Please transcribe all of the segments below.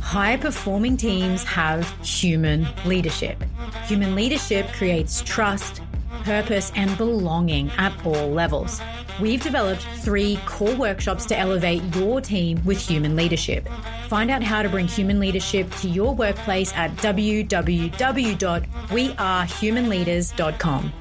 High performing teams have human leadership. Human leadership creates trust, purpose, and belonging at all levels. We've developed three core workshops to elevate your team with human leadership. Find out how to bring human leadership to your workplace at www.wearehumanleaders.com.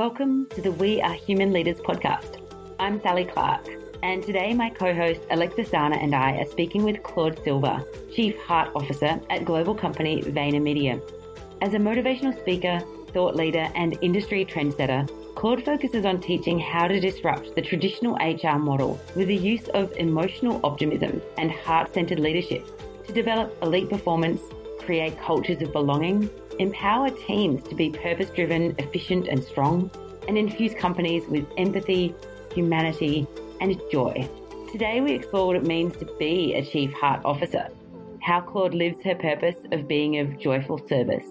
Welcome to the We Are Human Leaders podcast. I'm Sally Clark, and today my co host Alexa Sana and I are speaking with Claude Silver, Chief Heart Officer at global company VaynerMedia. As a motivational speaker, thought leader, and industry trendsetter, Claude focuses on teaching how to disrupt the traditional HR model with the use of emotional optimism and heart centered leadership to develop elite performance, create cultures of belonging, empower teams to be purpose driven, efficient, and strong, and infuse companies with empathy, humanity, and joy. Today, we explore what it means to be a Chief Heart Officer, how Claude lives her purpose of being of joyful service,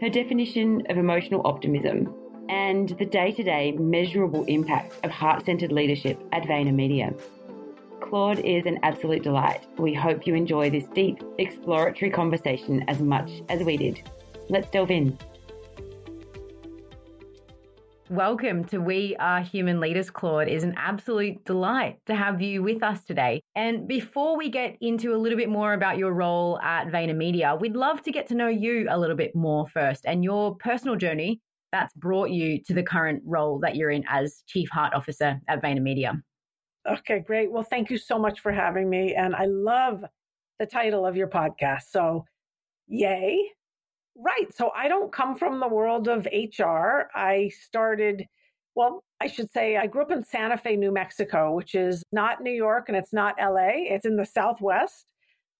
her definition of emotional optimism, and the day to day measurable impact of heart centered leadership at VaynerMedia. Claude is an absolute delight. We hope you enjoy this deep, exploratory conversation as much as we did. Let's delve in. Welcome to We Are Human Leaders, Claude. It is an absolute delight to have you with us today. And before we get into a little bit more about your role at VaynerMedia, we'd love to get to know you a little bit more first and your personal journey that's brought you to the current role that you're in as Chief Heart Officer at VaynerMedia. Okay, great. Well, thank you so much for having me. And I love the title of your podcast. So, yay. Right. So I don't come from the world of HR. I started, well, I should say I grew up in Santa Fe, New Mexico, which is not New York and it's not LA. It's in the Southwest.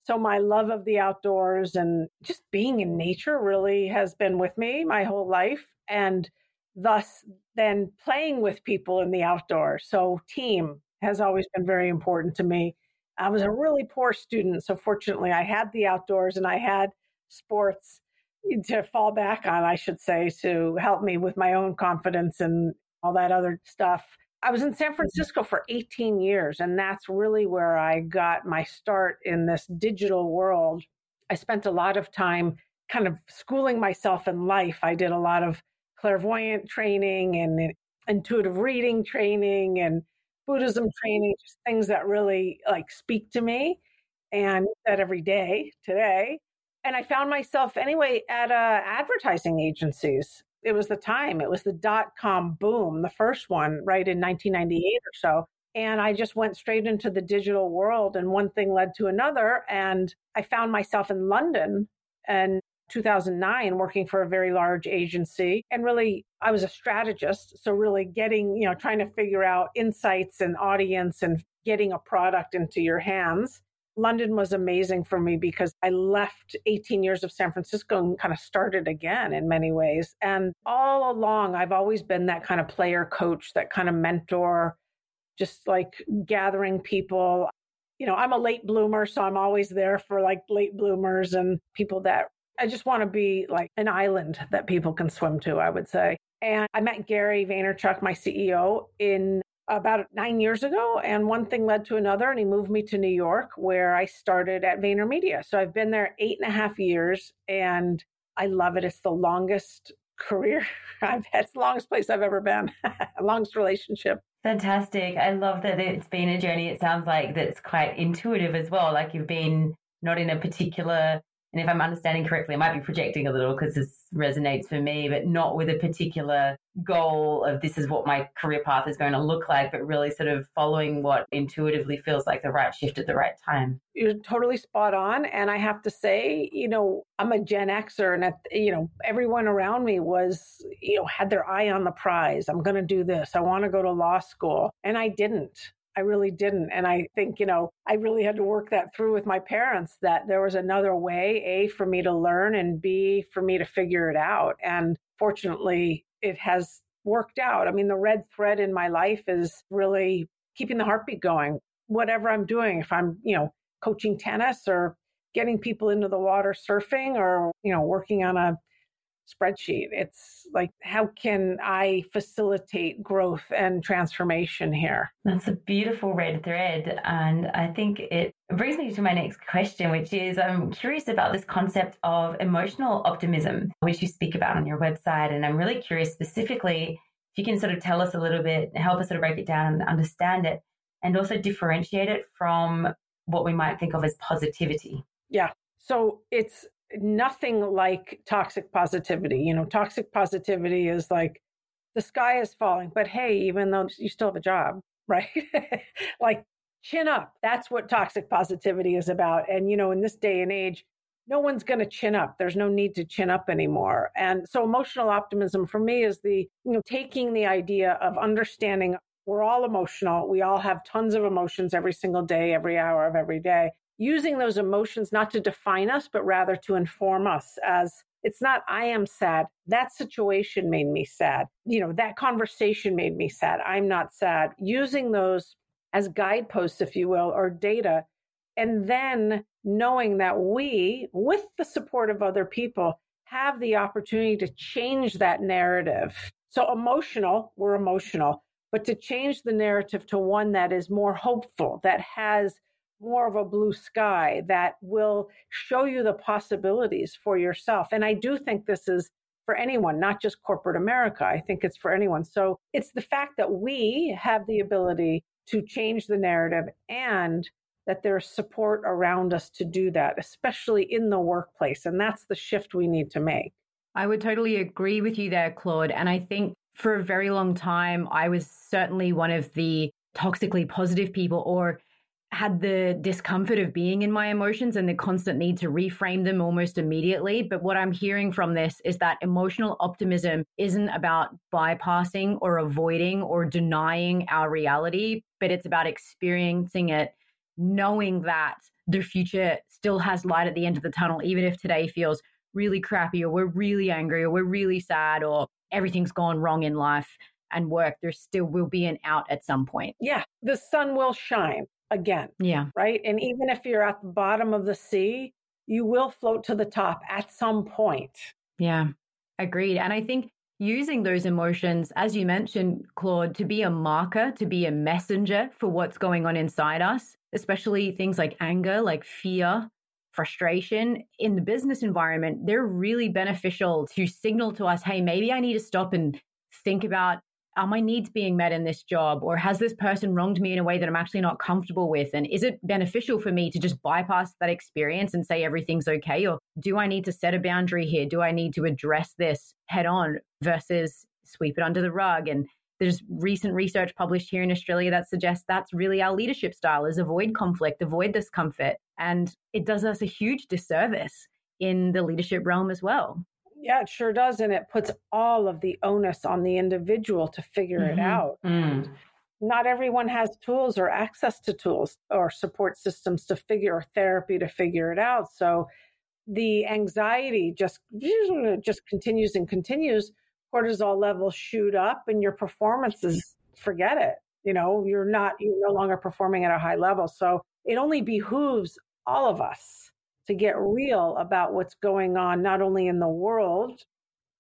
So my love of the outdoors and just being in nature really has been with me my whole life. And thus then playing with people in the outdoors. So team has always been very important to me. I was a really poor student. So fortunately I had the outdoors and I had sports to fall back on, I should say, to help me with my own confidence and all that other stuff. I was in San mm-hmm. Francisco for 18 years, and that's really where I got my start in this digital world. I spent a lot of time kind of schooling myself in life. I did a lot of clairvoyant training and intuitive reading training and Buddhism training, just things that really like speak to me and that every day today and I found myself anyway at uh, advertising agencies. It was the time, it was the dot com boom, the first one, right in 1998 or so. And I just went straight into the digital world, and one thing led to another. And I found myself in London in 2009 working for a very large agency. And really, I was a strategist. So, really getting, you know, trying to figure out insights and audience and getting a product into your hands. London was amazing for me because I left 18 years of San Francisco and kind of started again in many ways. And all along, I've always been that kind of player coach, that kind of mentor, just like gathering people. You know, I'm a late bloomer, so I'm always there for like late bloomers and people that I just want to be like an island that people can swim to, I would say. And I met Gary Vaynerchuk, my CEO, in about nine years ago, and one thing led to another, and he moved me to New York, where I started at VaynerMedia. So I've been there eight and a half years, and I love it. It's the longest career I've had, it's the longest place I've ever been, longest relationship. Fantastic. I love that it's been a journey. It sounds like that's quite intuitive as well. Like you've been not in a particular and if I'm understanding correctly, I might be projecting a little because this resonates for me, but not with a particular goal of this is what my career path is going to look like, but really sort of following what intuitively feels like the right shift at the right time. You're totally spot on. And I have to say, you know, I'm a Gen Xer and, at, you know, everyone around me was, you know, had their eye on the prize. I'm going to do this. I want to go to law school. And I didn't. I really didn't. And I think, you know, I really had to work that through with my parents that there was another way, A, for me to learn, and B, for me to figure it out. And fortunately, it has worked out. I mean, the red thread in my life is really keeping the heartbeat going, whatever I'm doing, if I'm, you know, coaching tennis or getting people into the water surfing or, you know, working on a spreadsheet. It's like, how can I facilitate growth and transformation here? That's a beautiful red thread. And I think it brings me to my next question, which is I'm curious about this concept of emotional optimism, which you speak about on your website. And I'm really curious specifically if you can sort of tell us a little bit, help us sort of break it down and understand it, and also differentiate it from what we might think of as positivity. Yeah. So it's nothing like toxic positivity. You know, toxic positivity is like the sky is falling, but hey, even though you still have a job, right? like chin up. That's what toxic positivity is about. And, you know, in this day and age, no one's going to chin up. There's no need to chin up anymore. And so emotional optimism for me is the, you know, taking the idea of understanding we're all emotional. We all have tons of emotions every single day, every hour of every day using those emotions not to define us, but rather to inform us as it's not, I am sad. That situation made me sad. You know, that conversation made me sad. I'm not sad. Using those as guideposts, if you will, or data. And then knowing that we, with the support of other people, have the opportunity to change that narrative. So, emotional, we're emotional, but to change the narrative to one that is more hopeful, that has more of a blue sky that will show you the possibilities for yourself. And I do think this is for anyone, not just corporate America. I think it's for anyone. So it's the fact that we have the ability to change the narrative and that there's support around us to do that, especially in the workplace. And that's the shift we need to make. I would totally agree with you there, Claude. And I think for a very long time, I was certainly one of the toxically positive people or had the discomfort of being in my emotions and the constant need to reframe them almost immediately. But what I'm hearing from this is that emotional optimism isn't about bypassing or avoiding or denying our reality, but it's about experiencing it, knowing that the future still has light at the end of the tunnel, even if today feels really crappy or we're really angry or we're really sad or everything's gone wrong in life and work, there still will be an out at some point. Yeah, the sun will shine again. Yeah. Right. And even if you're at the bottom of the sea, you will float to the top at some point. Yeah. Agreed. And I think using those emotions, as you mentioned, Claude, to be a marker, to be a messenger for what's going on inside us, especially things like anger, like fear, frustration in the business environment, they're really beneficial to signal to us, hey, maybe I need to stop and think about are my needs being met in this job or has this person wronged me in a way that i'm actually not comfortable with? And is it beneficial for me to just bypass that experience and say everything's okay? Or do i need to set a boundary here? Do i need to address this head on versus sweep it under the rug? And there's recent research published here in australia that suggests that's really our leadership style is avoid conflict avoid discomfort and it does us a huge disservice in the leadership realm as well yeah, it sure does. And it puts all of the onus on the individual to figure mm-hmm. it out. Mm. Not everyone has tools or access to tools or support systems to figure or therapy to figure it out. So the anxiety just just continues and continues. Cortisol levels shoot up and your performances forget it. You know, you're not you're no longer performing at a high level. So it only behooves all of us to get real about what's going on, not only in the world,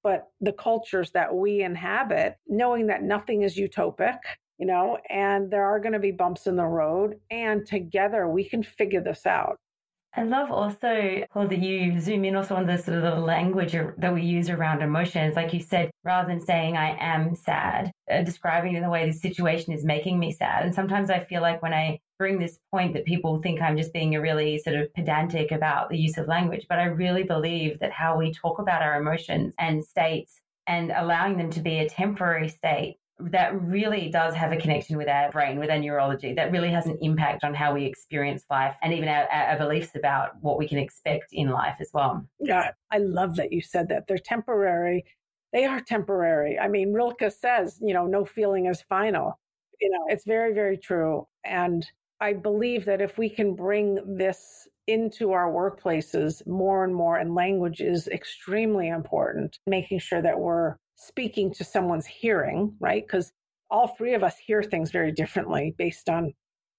but the cultures that we inhabit, knowing that nothing is utopic, you know, and there are going to be bumps in the road. And together we can figure this out. I love also, Claude, that you zoom in also on the sort of the language that we use around emotions. Like you said, rather than saying, I am sad, uh, describing in the way the situation is making me sad. And sometimes I feel like when I bring this point that people think I'm just being a really sort of pedantic about the use of language, but I really believe that how we talk about our emotions and states and allowing them to be a temporary state that really does have a connection with our brain, with our neurology, that really has an impact on how we experience life and even our, our, beliefs about what we can expect in life as well. Yeah, I love that you said that. They're temporary. They are temporary. I mean, Rilke says, you know, no feeling is final. You know, it's very, very true. And I believe that if we can bring this into our workplaces more and more, and language is extremely important, making sure that we're speaking to someone's hearing, right? Because all three of us hear things very differently based on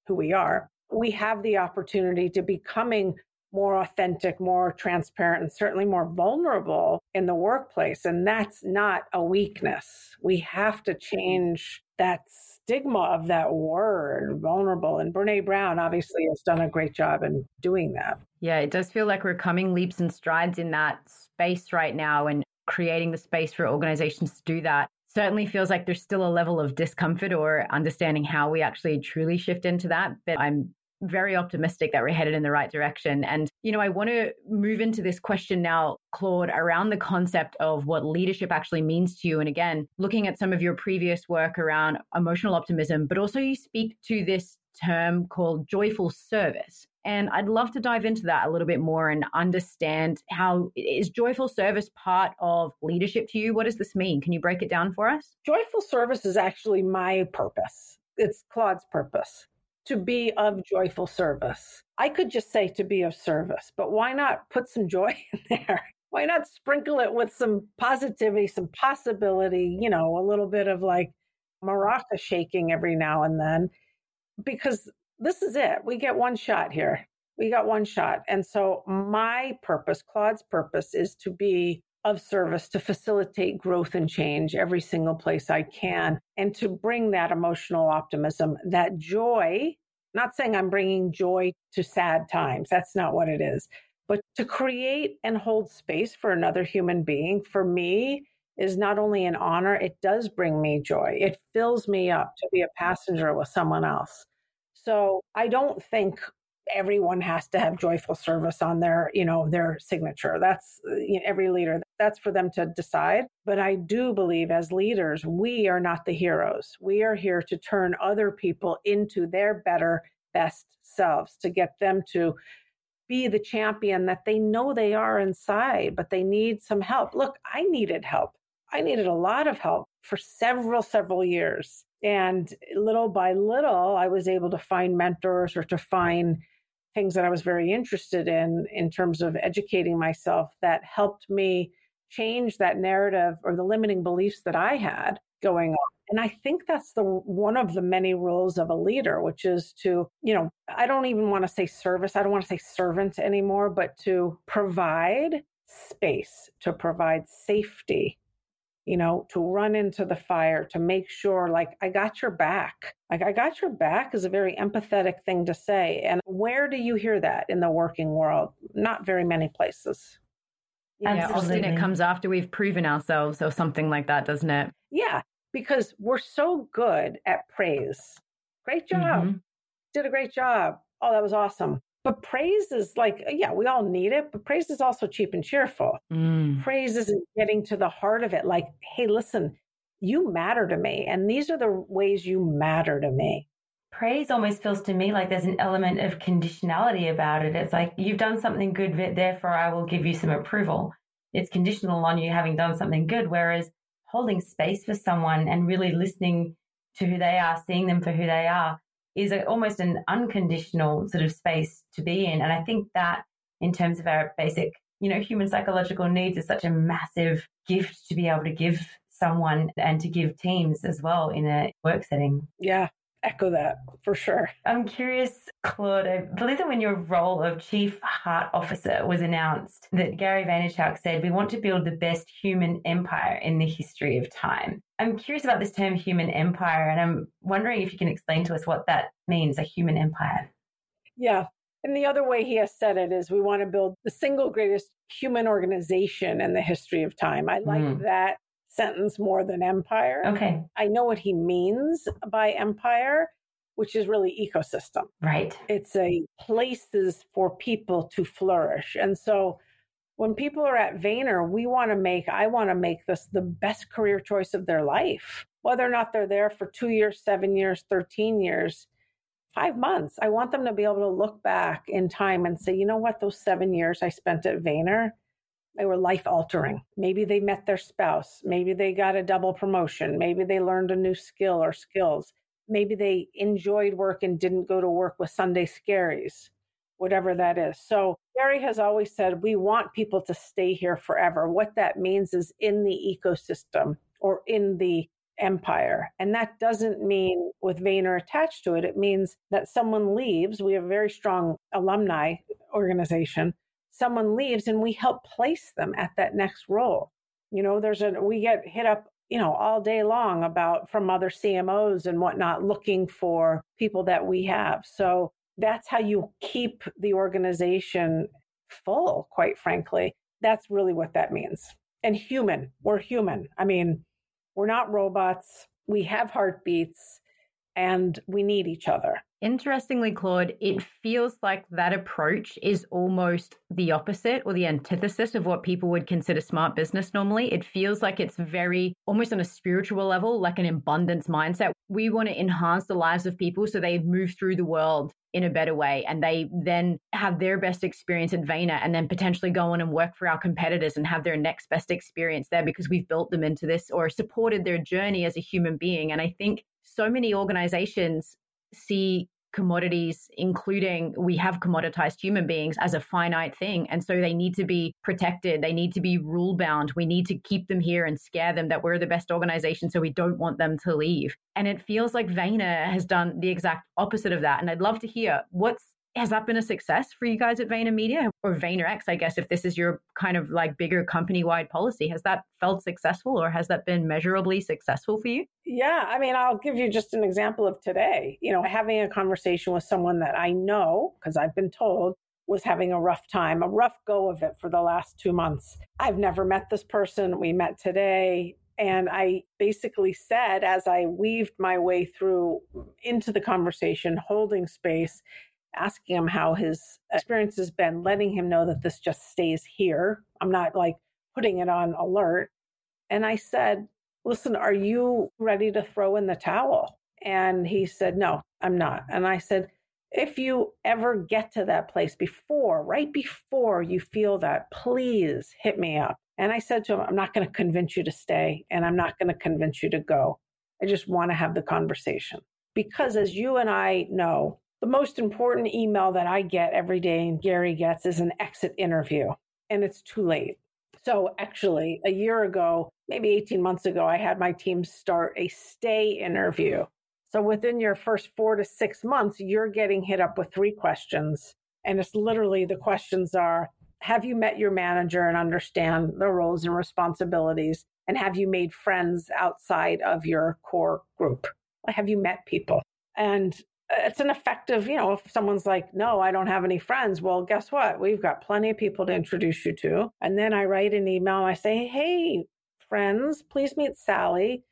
who we are. We have the opportunity to becoming more authentic, more transparent, and certainly more vulnerable in the workplace. And that's not a weakness. We have to mm-hmm. change that stigma of that word, vulnerable. And Brene Brown obviously has done a great job in doing that. Yeah, it does feel like we're coming leaps and strides in that space right now and creating the space for organizations to do that. Certainly feels like there's still a level of discomfort or understanding how we actually truly shift into that. But I'm very optimistic that we're headed in the right direction. And, you know, I want to move into this question now, Claude, around the concept of what leadership actually means to you. And again, looking at some of your previous work around emotional optimism, but also you speak to this term called joyful service. And I'd love to dive into that a little bit more and understand how is joyful service part of leadership to you? What does this mean? Can you break it down for us? Joyful service is actually my purpose. It's Claude's purpose to be of joyful service. I could just say to be of service, but why not put some joy in there? Why not sprinkle it with some positivity, some possibility, you know, a little bit of like maraca shaking every now and then? Because this is it. We get one shot here. We got one shot. And so my purpose, Claude's purpose, is to be of service to facilitate growth and change every single place I can and to bring that emotional optimism, that joy. Not saying I'm bringing joy to sad times. That's not what it is. But to create and hold space for another human being, for me, is not only an honor, it does bring me joy. It fills me up to be a passenger with someone else. So I don't think everyone has to have joyful service on their you know their signature. That's uh, you know, every leader that's for them to decide. But i do believe as leaders we are not the heroes. We are here to turn other people into their better best selves to get them to be the champion that they know they are inside but they need some help. Look i needed help. I needed a lot of help for several several years and little by little, I was able to find mentors or to find things that I was very interested in, in terms of educating myself, that helped me change that narrative or the limiting beliefs that I had going on. And I think that's the one of the many roles of a leader, which is to, you know, I don't even want to say service, I don't want to say servant anymore, but to provide space, to provide safety, you know, to run into the fire, to make sure, like, I got your back. Like, I got your back is a very empathetic thing to say. And where do you hear that in the working world? Not very many places. Yeah, often it comes after we've proven ourselves or something like that, doesn't it? Yeah, because we're so good at praise. Great job. Mm-hmm. Did a great job. Oh, that was awesome. But praise is like, yeah, we all need it, but praise is also cheap and cheerful. Mm. Praise isn't getting to the heart of it. Like, hey, listen, you matter to me. And these are the ways you matter to me. Praise almost feels to me like there's an element of conditionality about it. It's like, you've done something good, therefore I will give you some approval. It's conditional on you having done something good. Whereas holding space for someone and really listening to who they are, seeing them for who they are, is a, almost an unconditional sort of space to be in. And I think that in terms of our basic, you know, human psychological needs is such a massive gift to be able to give someone and to give teams as well in a work setting. Yeah, echo that for sure. I'm curious, Claude, I believe that when your role of Chief Heart Officer was announced, that Gary Vaynerchuk said, We want to build the best human empire in the history of time. I'm curious about this term human empire, and I'm wondering if you can explain to us what that means, a human empire. Yeah. And the other way he has said it is we want to build the single greatest human organization in the history of time. I like mm. that sentence more than empire. Okay. I know what he means by empire, which is really ecosystem. Right. It's a places for people to flourish. And so when people are at Vayner, we want to make, I want to make this the best career choice of their life. Whether or not they're there for two years, seven years, 13 years, five months, I want them to be able to look back in time and say, you know what, those seven years I spent at Vayner, they were life altering. Maybe they met their spouse. Maybe they got a double promotion. Maybe they learned a new skill or skills. Maybe they enjoyed work and didn't go to work with Sunday scaries, whatever that is. So, Gary has always said we want people to stay here forever. What that means is in the ecosystem or in the empire. And that doesn't mean with Vayner attached to it. It means that someone leaves. We have a very strong alumni organization. Someone leaves and we help place them at that next role. You know, there's a, we get hit up, you know, all day long about from other CMOs and whatnot looking for people that we have. So that's how you keep the organization full, quite frankly. That's really what that means. And human, we're human. I mean, we're not robots. We have heartbeats and we need each other. Interestingly, Claude, it feels like that approach is almost the opposite or the antithesis of what people would consider smart business normally. It feels like it's very almost on a spiritual level, like an abundance mindset. We want to enhance the lives of people so they move through the world in a better way and they then have their best experience at Vayner and then potentially go on and work for our competitors and have their next best experience there because we've built them into this or supported their journey as a human being. And I think so many organizations see commodities, including we have commoditized human beings as a finite thing. And so they need to be protected. They need to be rule bound. We need to keep them here and scare them that we're the best organization. So we don't want them to leave. And it feels like Vayner has done the exact opposite of that. And I'd love to hear what's has that been a success for you guys at VaynerMedia or VaynerX? I guess if this is your kind of like bigger company wide policy, has that felt successful or has that been measurably successful for you? Yeah, I mean, I'll give you just an example of today. You know, having a conversation with someone that I know because I've been told was having a rough time, a rough go of it for the last two months. I've never met this person. We met today. And I basically said, as I weaved my way through into the conversation, holding space, asking him how his experience has been, letting him know that this just stays here. I'm not like putting it on alert. And I said, Listen, are you ready to throw in the towel? And he said, No, I'm not. And I said, If you ever get to that place before, right before you feel that, please hit me up. And I said to him, I'm not going to convince you to stay and I'm not going to convince you to go. I just want to have the conversation. Because as you and I know, the most important email that I get every day and Gary gets is an exit interview, and it's too late. So, actually, a year ago, maybe 18 months ago, I had my team start a stay interview. So, within your first four to six months, you're getting hit up with three questions. And it's literally the questions are Have you met your manager and understand the roles and responsibilities? And have you made friends outside of your core group? Have you met people? And it's an effective, you know, if someone's like, no, I don't have any friends, well, guess what? We've got plenty of people to introduce you to. And then I write an email and I say, hey, friends, please meet Sally.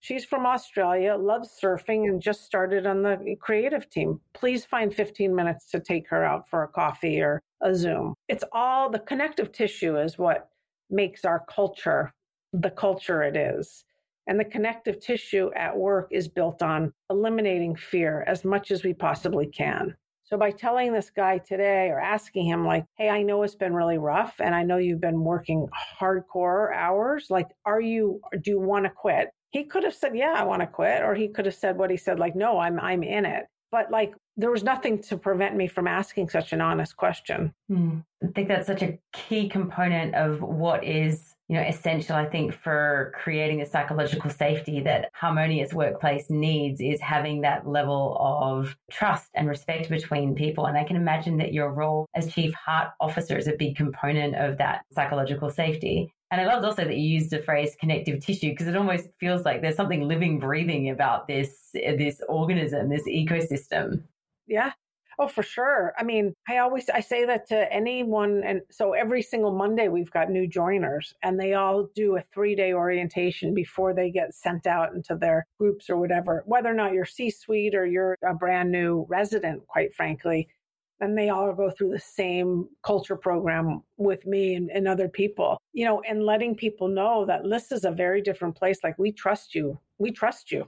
She's from Australia, loves surfing, and just started on the creative team. Please find 15 minutes to take her out for a coffee or a Zoom. It's all the connective tissue is what makes our culture the culture it is. And the connective tissue at work is built on eliminating fear as much as we possibly can. So by telling this guy today or asking him, like, hey, I know it's been really rough and I know you've been working hardcore hours. Like, are you, do you want to quit? He could have said, yeah, I want to quit. Or he could have said what he said, like, no, I'm, I'm in it. But like, there was nothing to prevent me from asking such an honest question. Hmm. I think that's such a key component of what is you know, essential, I think, for creating the psychological safety that harmonious workplace needs is having that level of trust and respect between people. And I can imagine that your role as chief heart officer is a big component of that psychological safety. And I loved also that you used the phrase connective tissue because it almost feels like there's something living, breathing about this this organism, this ecosystem. Yeah, Oh, for sure. I mean, I always I say that to anyone and so every single Monday we've got new joiners and they all do a 3-day orientation before they get sent out into their groups or whatever. Whether or not you're C-suite or you're a brand new resident, quite frankly, and they all go through the same culture program with me and, and, other people you know and letting people know that this is a very different place like we trust you we trust you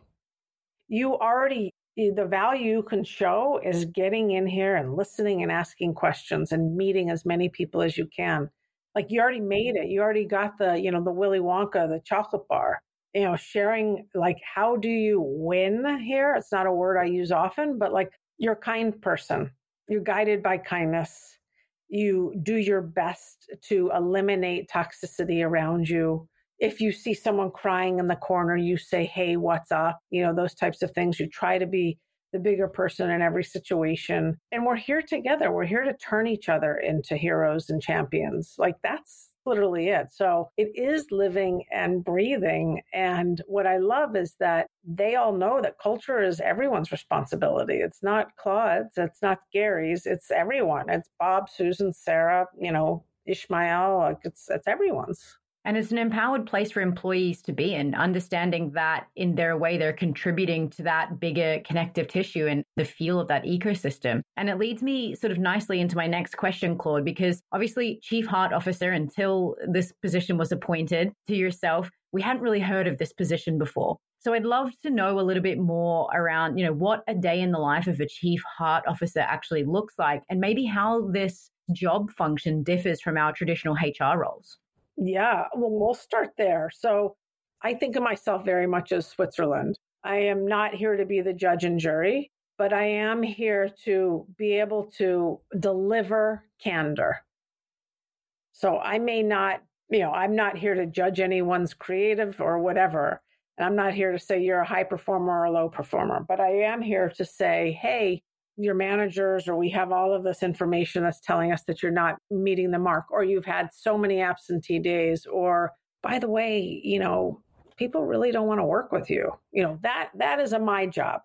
you already Eh, the value you can show is getting in here and listening and asking questions and meeting as many people as you can. Like you already mm-hmm. made it. You already got the, you know, the Willy Wonka, the chocolate bar. You know, sharing like how do you win here? It's not a word I use often, but like you're a kind person. You're guided by kindness. You do your best to eliminate toxicity around you. If you see someone crying in the corner, you say, Hey, what's up? You know, those types of things. You try to be the bigger person in every situation. And we're here together. We're here to turn each other into heroes and champions. Like that's literally it. So it is living and breathing. And what I love is that they all know that culture is everyone's responsibility. It's not Claude's, it's not Gary's, it's everyone. It's Bob, Susan, Sarah, you know, Ishmael. Like it's it's everyone's. And it's an empowered place for employees to be in, understanding that in their way they're contributing to that bigger connective tissue and the feel of that ecosystem. And it leads me sort of nicely into my next question, Claude, because obviously, Chief Heart Officer, until this position was appointed to yourself, we hadn't really heard of this position before. So I'd love to know a little bit more around, you know, what a day in the life of a chief heart officer actually looks like and maybe how this job function differs from our traditional HR roles. Yeah, well, we'll start there. So I think of myself very much as Switzerland. I am not here to be the judge and jury, but I am here to be able to deliver candor. So I may not, you know, I'm not here to judge anyone's creative or whatever. And I'm not here to say you're a high performer or a low performer, but I am here to say, hey, your managers or we have all of this information that's telling us that you're not meeting the mark or you've had so many absentee days or by the way you know people really don't want to work with you. You know that that is a my job.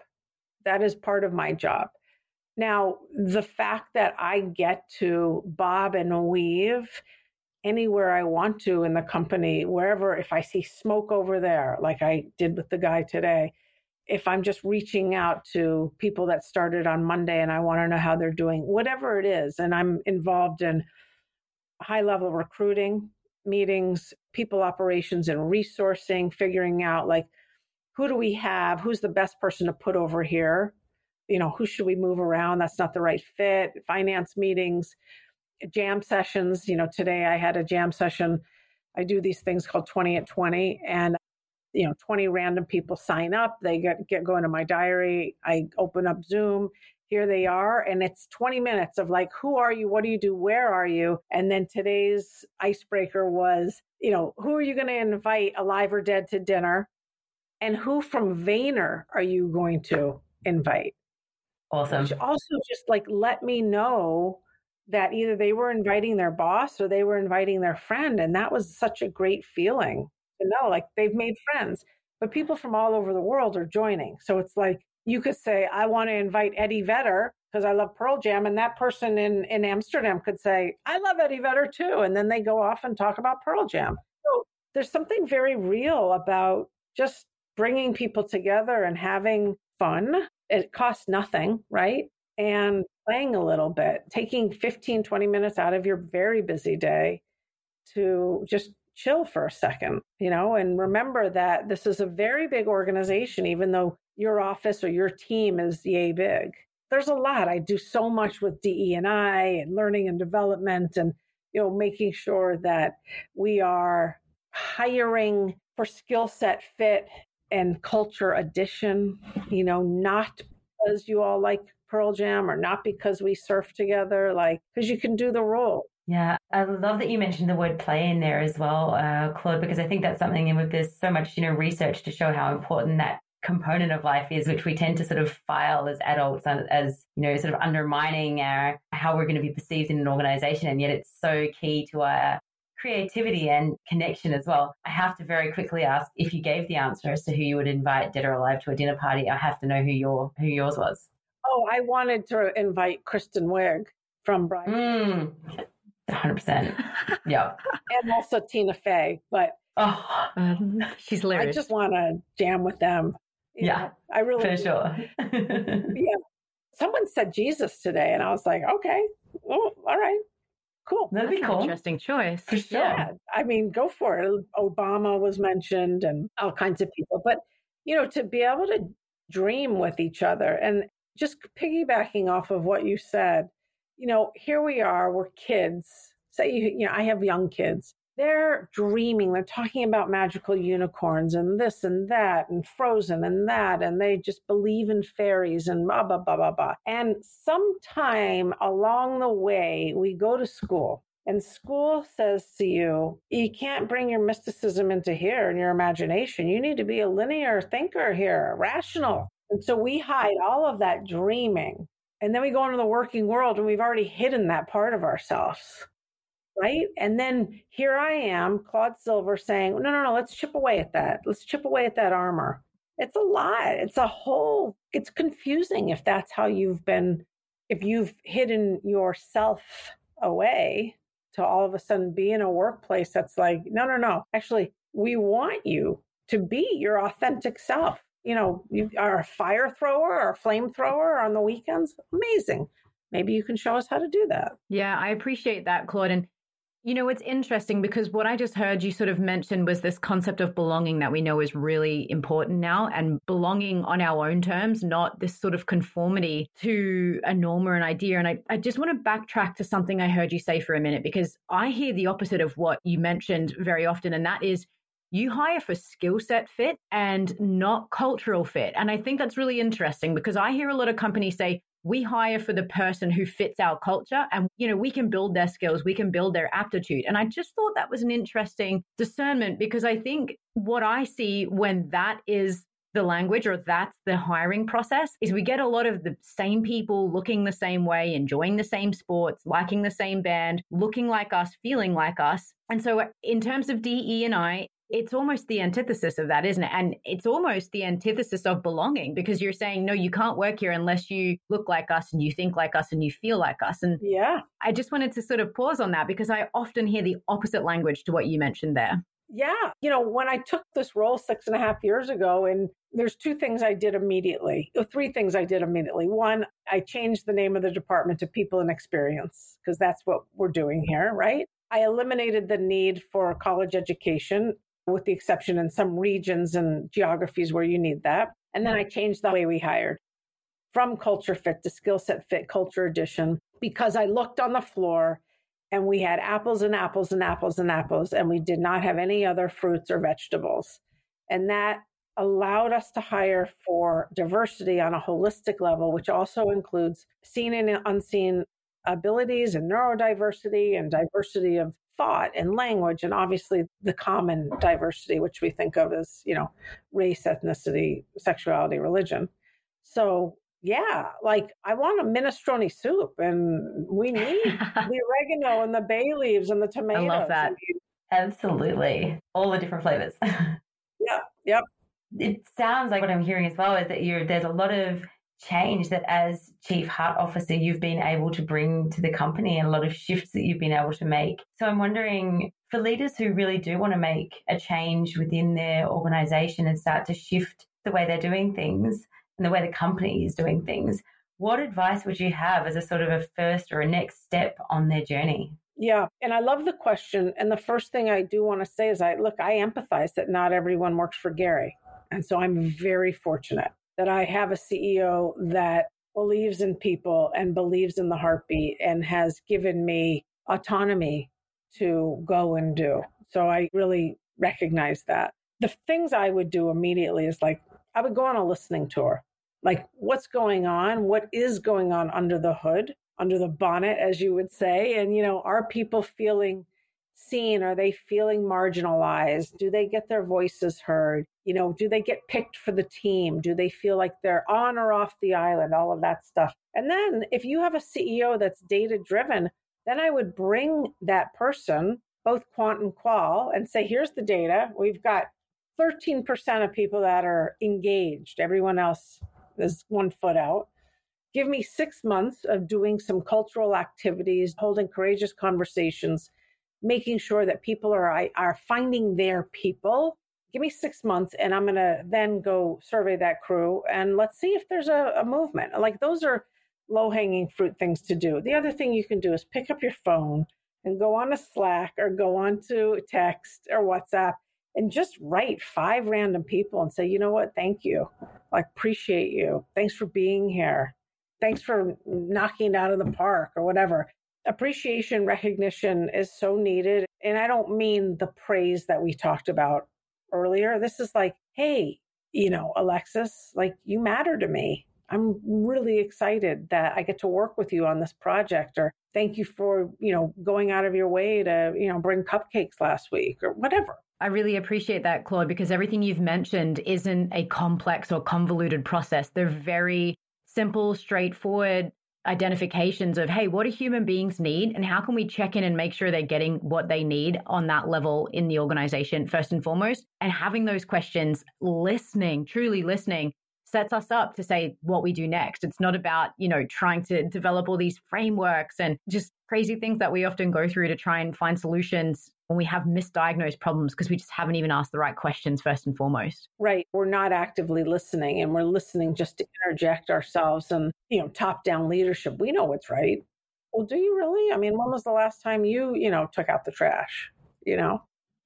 That is part of my job. Now the fact that i get to bob and weave anywhere i want to in the company wherever if i see smoke over there like i did with the guy today if I'm just reaching out to people that started on Monday and I want to know how they're doing, whatever it is, and I'm involved in high level recruiting meetings, people operations and resourcing, figuring out like who do we have, who's the best person to put over here, you know, who should we move around, that's not the right fit, finance meetings, jam sessions, you know, today I had a jam session. I do these things called 20 at 20 and you know 20 random people sign up they get, get go into my diary i open up zoom here they are and it's 20 minutes of like who are you? What do you do? Where are you? And then today's icebreaker was you know who are you going to invite alive or dead to dinner? And who from Vayner are you going to invite? Awesome. Which also just like let me know that either they were inviting their boss or they were inviting their friend and that was such a great feeling to know like they've made friends but people from all over the world are joining. So it's like you could say i want to invite eddie vedder because i love pearl jam and that person in in amsterdam could say i love eddie vedder too and then they go off and talk about pearl jam. So there's something very real about just bringing people together and having fun. It costs nothing right? And playing a little bit taking 15 20 minutes out of your very busy day to just chill for a second, you know, and remember that this is a very big organization, even though your office or your team is yay big. There's a lot. I do so much with DE and I and learning and development and, you know, making sure that we are hiring for skill set fit and culture addition, you know, not because you all like Pearl Jam or not because we surf together, like, because you can do the role. Yeah, I love that you mentioned the word play in there as well, uh, Claude, because I think that's something, and with there's so much, you know, research to show how important that component of life is, which we tend to sort of file as adults as, you know, sort of undermining our, how we're going to be perceived in an organization. And yet it's so key to our creativity and connection as well. I have to very quickly ask if you gave the answer as to who you would invite dead or alive to a dinner party, I have to know who your, who yours was. Oh, I wanted to invite Kristen Wiig from Brian. Mm. 100%. yeah. And also Tina Fey, but oh, um, she's hilarious. I just want to jam with them. You yeah. Know, I really For sure. yeah. Someone said Jesus today, and I was like, okay, well, all right. Cool. That'd be cool. Interesting choice. For sure. Yeah. I mean, go for it. Obama was mentioned and all kinds of people. But, you know, to be able to dream with each other and just piggybacking off of what you said, you know, here we are, we're kids. Say, you, you know, I have young kids. They're dreaming, they're talking about magical unicorns and this and that and frozen and that. And they just believe in fairies and blah, blah, blah, blah, blah. And sometime along the way, we go to school And school says to you, you can't bring your mysticism into here and your imagination. You need to be a linear thinker here, rational. And so we hide all of that dreaming. And then we go into the working world and we've already hidden that part of ourselves. Right. And then here I am, Claude Silver, saying, no, no, no, let's chip away at that. Let's chip away at that armor. It's a lot. It's a whole, it's confusing if that's how you've been, if you've hidden yourself away to all of a sudden be in a workplace that's like, no, no, no. Actually, we want you to be your authentic self you know, you are a fire thrower or a flamethrower on the weekends. Amazing. Maybe you can show us how to do that. Yeah, I appreciate that, Claude. And you know, it's interesting because what I just heard you sort of mention was this concept of belonging that we know is really important now and belonging on our own terms, not this sort of conformity to a norm or an idea. And I, I just want to backtrack to something I heard you say for a minute because I hear the opposite of what you mentioned very often. And that is you hire for skill set fit and not cultural fit. And I think that's really interesting because I hear a lot of companies say, we hire for the person who fits our culture and you know we can build their skills we can build their aptitude and i just thought that was an interesting discernment because i think what i see when that is the language or that's the hiring process is we get a lot of the same people looking the same way enjoying the same sports liking the same band looking like us feeling like us and so in terms of de and i it's almost the antithesis of that, isn't it? And it's almost the antithesis of belonging because you're saying, no, you can't work here unless you look like us and you think like us and you feel like us. And yeah, I just wanted to sort of pause on that because I often hear the opposite language to what you mentioned there. Yeah. You know, when I took this role six and a half years ago, and there's two things I did immediately, three things I did immediately. One, I changed the name of the department to People and Experience because that's what we're doing here, right? I eliminated the need for college education with the exception in some regions and geographies where you need that. And then I changed the way we hired from culture fit to skill set fit culture edition because I looked on the floor and we had apples and apples and apples and apples, and we did not have any other fruits or vegetables. And that allowed us to hire for diversity on a holistic level, which also includes seen and unseen abilities and neurodiversity and diversity of thought and language and obviously the common diversity which we think of as you know race ethnicity sexuality religion. So yeah like i want a minestrone soup and we need the oregano and the bay leaves and the tomatoes i love that. Absolutely. All the different flavors. Yeah yep. It sounds like what i'm hearing as well is that you're there's a lot of change that as chief heart officer you've been able to bring to the company and a lot of shifts that you've been able to make. So I'm wondering for leaders who really do want to make a change within their organization and start to shift the way they're doing things and the way the company is doing things, what advice would you have as a sort of a first or a next step on their journey? Yeah, and I love the question. And the first thing I do want to say is I look, I empathize that not everyone works for Gary. And so I'm very fortunate that I have a CEO that believes in people and believes in the heartbeat and has given me autonomy to go and do. So I really recognize that. The things I would do immediately is like, I would go on a listening tour. Like, what's going on? What is going on under the hood, under the bonnet, as you would say? And, you know, are people feeling seen? Are they feeling marginalized? Do they get their voices heard? You know, do they get picked for the team? Do they feel like they're on or off the island? All of that stuff. And then if you have a CEO that's data driven, then I would bring that person, both quant and qual, and say, here's the data. We've got 13% of people that are engaged. Everyone else is one foot out. Give me six months of doing some cultural activities, holding courageous conversations, making sure that people are are finding their people. Give me six months and i'm going to then go survey that crew and let's see if there's a, a movement. Like those are low hanging fruit things to do. The other thing you can do is pick up your phone and go on a slack or go on to text or whatsapp and just write five random people and say you know what? Thank you. Like appreciate you. Thanks for being here. Thanks for knocking it out of the park or whatever appreciation recognition is so needed. And I don't mean the praise that we talked about earlier. This is like, hey, you know, Alexis, like you matter to me. I'm really excited that I get to work with you on this project or thank you for, you know, going out of your way to, you know, bring cupcakes last week or whatever. I really appreciate that, Claude, because everything you've mentioned isn't a complex or convoluted process. They're very simple, straightforward identifications of, hey, what do human beings need? And how can we check in and make sure they're getting what they need on that level in the organization, first and foremost? And having those questions, listening, truly listening, sets us up to say what we do next. It's not about, you know, trying to develop all these frameworks and just crazy things that we often go through to try and find solutions when we have misdiagnosed problems because we just haven't even asked the right questions first and foremost. Right. We're not actively listening and we're listening just to interject ourselves and, you know, top down leadership. We know what's right. Well, do you really? I mean, when was the last time you, you know, took out the trash? You know?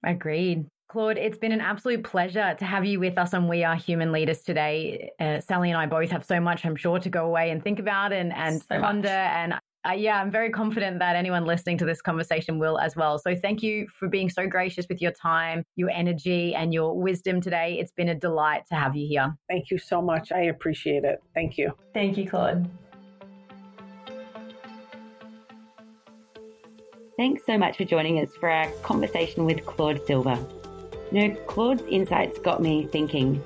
Agreed. Claude, it's been an absolute pleasure to have you with us on We Are Human Leaders today. Uh, Sally and I both have so much, I'm sure, to go away and think about and, and so ponder. Much. And uh, yeah, I'm very confident that anyone listening to this conversation will as well. So thank you for being so gracious with your time, your energy, and your wisdom today. It's been a delight to have you here. Thank you so much. I appreciate it. Thank you. Thank you, Claude. Thanks so much for joining us for our conversation with Claude Silver. You know, Claude's insights got me thinking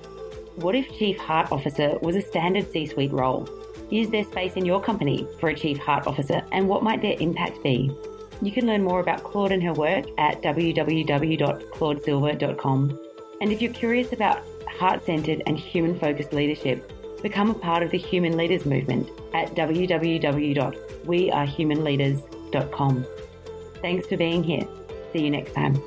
what if Chief Heart Officer was a standard C suite role? Is there space in your company for a Chief Heart Officer and what might their impact be? You can learn more about Claude and her work at www.claudesilver.com. And if you're curious about heart centered and human focused leadership, become a part of the Human Leaders Movement at www.wearehumanleaders.com. Thanks for being here. See you next time.